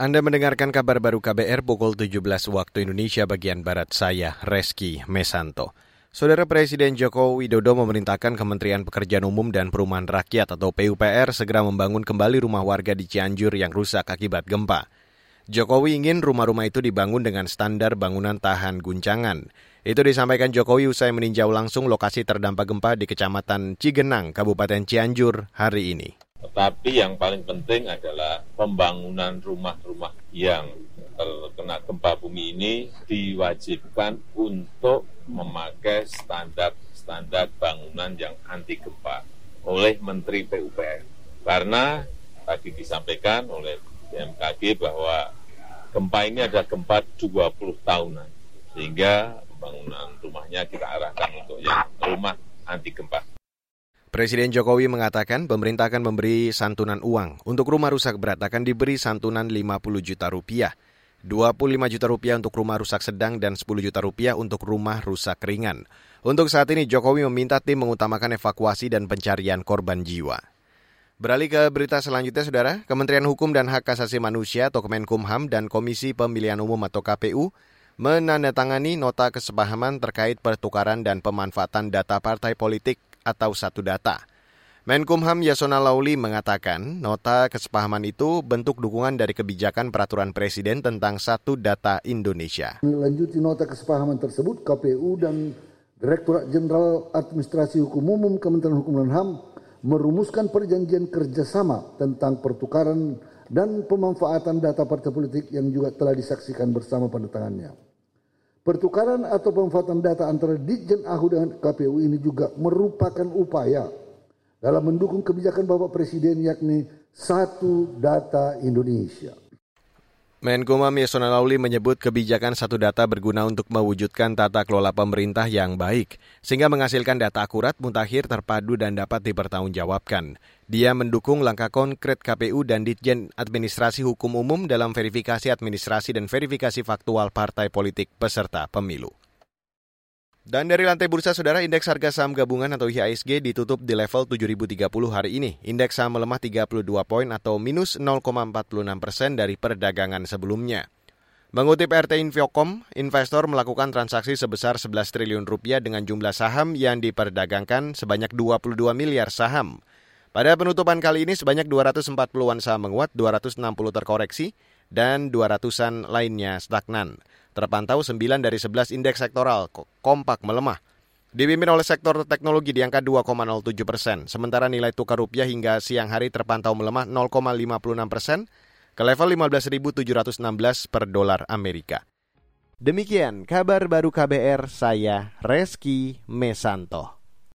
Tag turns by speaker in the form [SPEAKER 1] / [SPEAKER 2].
[SPEAKER 1] Anda mendengarkan kabar baru KBR pukul 17 waktu Indonesia bagian Barat saya, Reski Mesanto. Saudara Presiden Joko Widodo memerintahkan Kementerian Pekerjaan Umum dan Perumahan Rakyat atau PUPR segera membangun kembali rumah warga di Cianjur yang rusak akibat gempa. Jokowi ingin rumah-rumah itu dibangun dengan standar bangunan tahan guncangan. Itu disampaikan Jokowi usai meninjau langsung lokasi terdampak gempa di Kecamatan Cigenang, Kabupaten Cianjur hari ini.
[SPEAKER 2] Tetapi yang paling penting adalah pembangunan rumah-rumah yang terkena gempa bumi ini diwajibkan untuk memakai standar-standar bangunan yang anti gempa oleh Menteri PUPR. Karena tadi disampaikan oleh BMKG bahwa gempa ini ada gempa 20 tahunan. Sehingga pembangunan rumahnya kita arahkan untuk yang rumah anti gempa.
[SPEAKER 1] Presiden Jokowi mengatakan pemerintah akan memberi santunan uang. Untuk rumah rusak berat akan diberi santunan 50 juta rupiah. 25 juta rupiah untuk rumah rusak sedang dan 10 juta rupiah untuk rumah rusak ringan. Untuk saat ini Jokowi meminta tim mengutamakan evakuasi dan pencarian korban jiwa. Beralih ke berita selanjutnya, Saudara. Kementerian Hukum dan Hak Asasi Manusia atau Kemenkumham dan Komisi Pemilihan Umum atau KPU menandatangani nota kesepahaman terkait pertukaran dan pemanfaatan data partai politik atau satu data. Menkumham Yasona Lauli mengatakan nota kesepahaman itu bentuk dukungan dari kebijakan peraturan presiden tentang satu data Indonesia.
[SPEAKER 3] Melanjuti nota kesepahaman tersebut, KPU dan Direktorat Jenderal Administrasi Hukum Umum Kementerian Hukum dan HAM merumuskan perjanjian kerjasama tentang pertukaran dan pemanfaatan data partai politik yang juga telah disaksikan bersama pada tangannya. Pertukaran atau pemanfaatan data antara Ditjen AHU dengan KPU ini juga merupakan upaya dalam mendukung kebijakan Bapak Presiden yakni satu data Indonesia.
[SPEAKER 1] Menkumham Yasona Lauli menyebut kebijakan satu data berguna untuk mewujudkan tata kelola pemerintah yang baik, sehingga menghasilkan data akurat, mutakhir, terpadu, dan dapat dipertanggungjawabkan. Dia mendukung langkah konkret KPU dan Ditjen Administrasi Hukum Umum dalam verifikasi administrasi dan verifikasi faktual partai politik peserta pemilu. Dan dari lantai bursa saudara, indeks harga saham gabungan atau IHSG ditutup di level 7.030 hari ini. Indeks saham melemah 32 poin atau minus 0,46 persen dari perdagangan sebelumnya. Mengutip RT Infocom, investor melakukan transaksi sebesar 11 triliun rupiah dengan jumlah saham yang diperdagangkan sebanyak 22 miliar saham. Pada penutupan kali ini sebanyak 240-an saham menguat, 260 terkoreksi, dan 200-an lainnya stagnan. Terpantau 9 dari 11 indeks sektoral kompak melemah. Dipimpin oleh sektor teknologi di angka 2,07 persen, sementara nilai tukar rupiah hingga siang hari terpantau melemah 0,56 persen ke level 15.716 per dolar Amerika. Demikian kabar baru KBR, saya Reski Mesanto.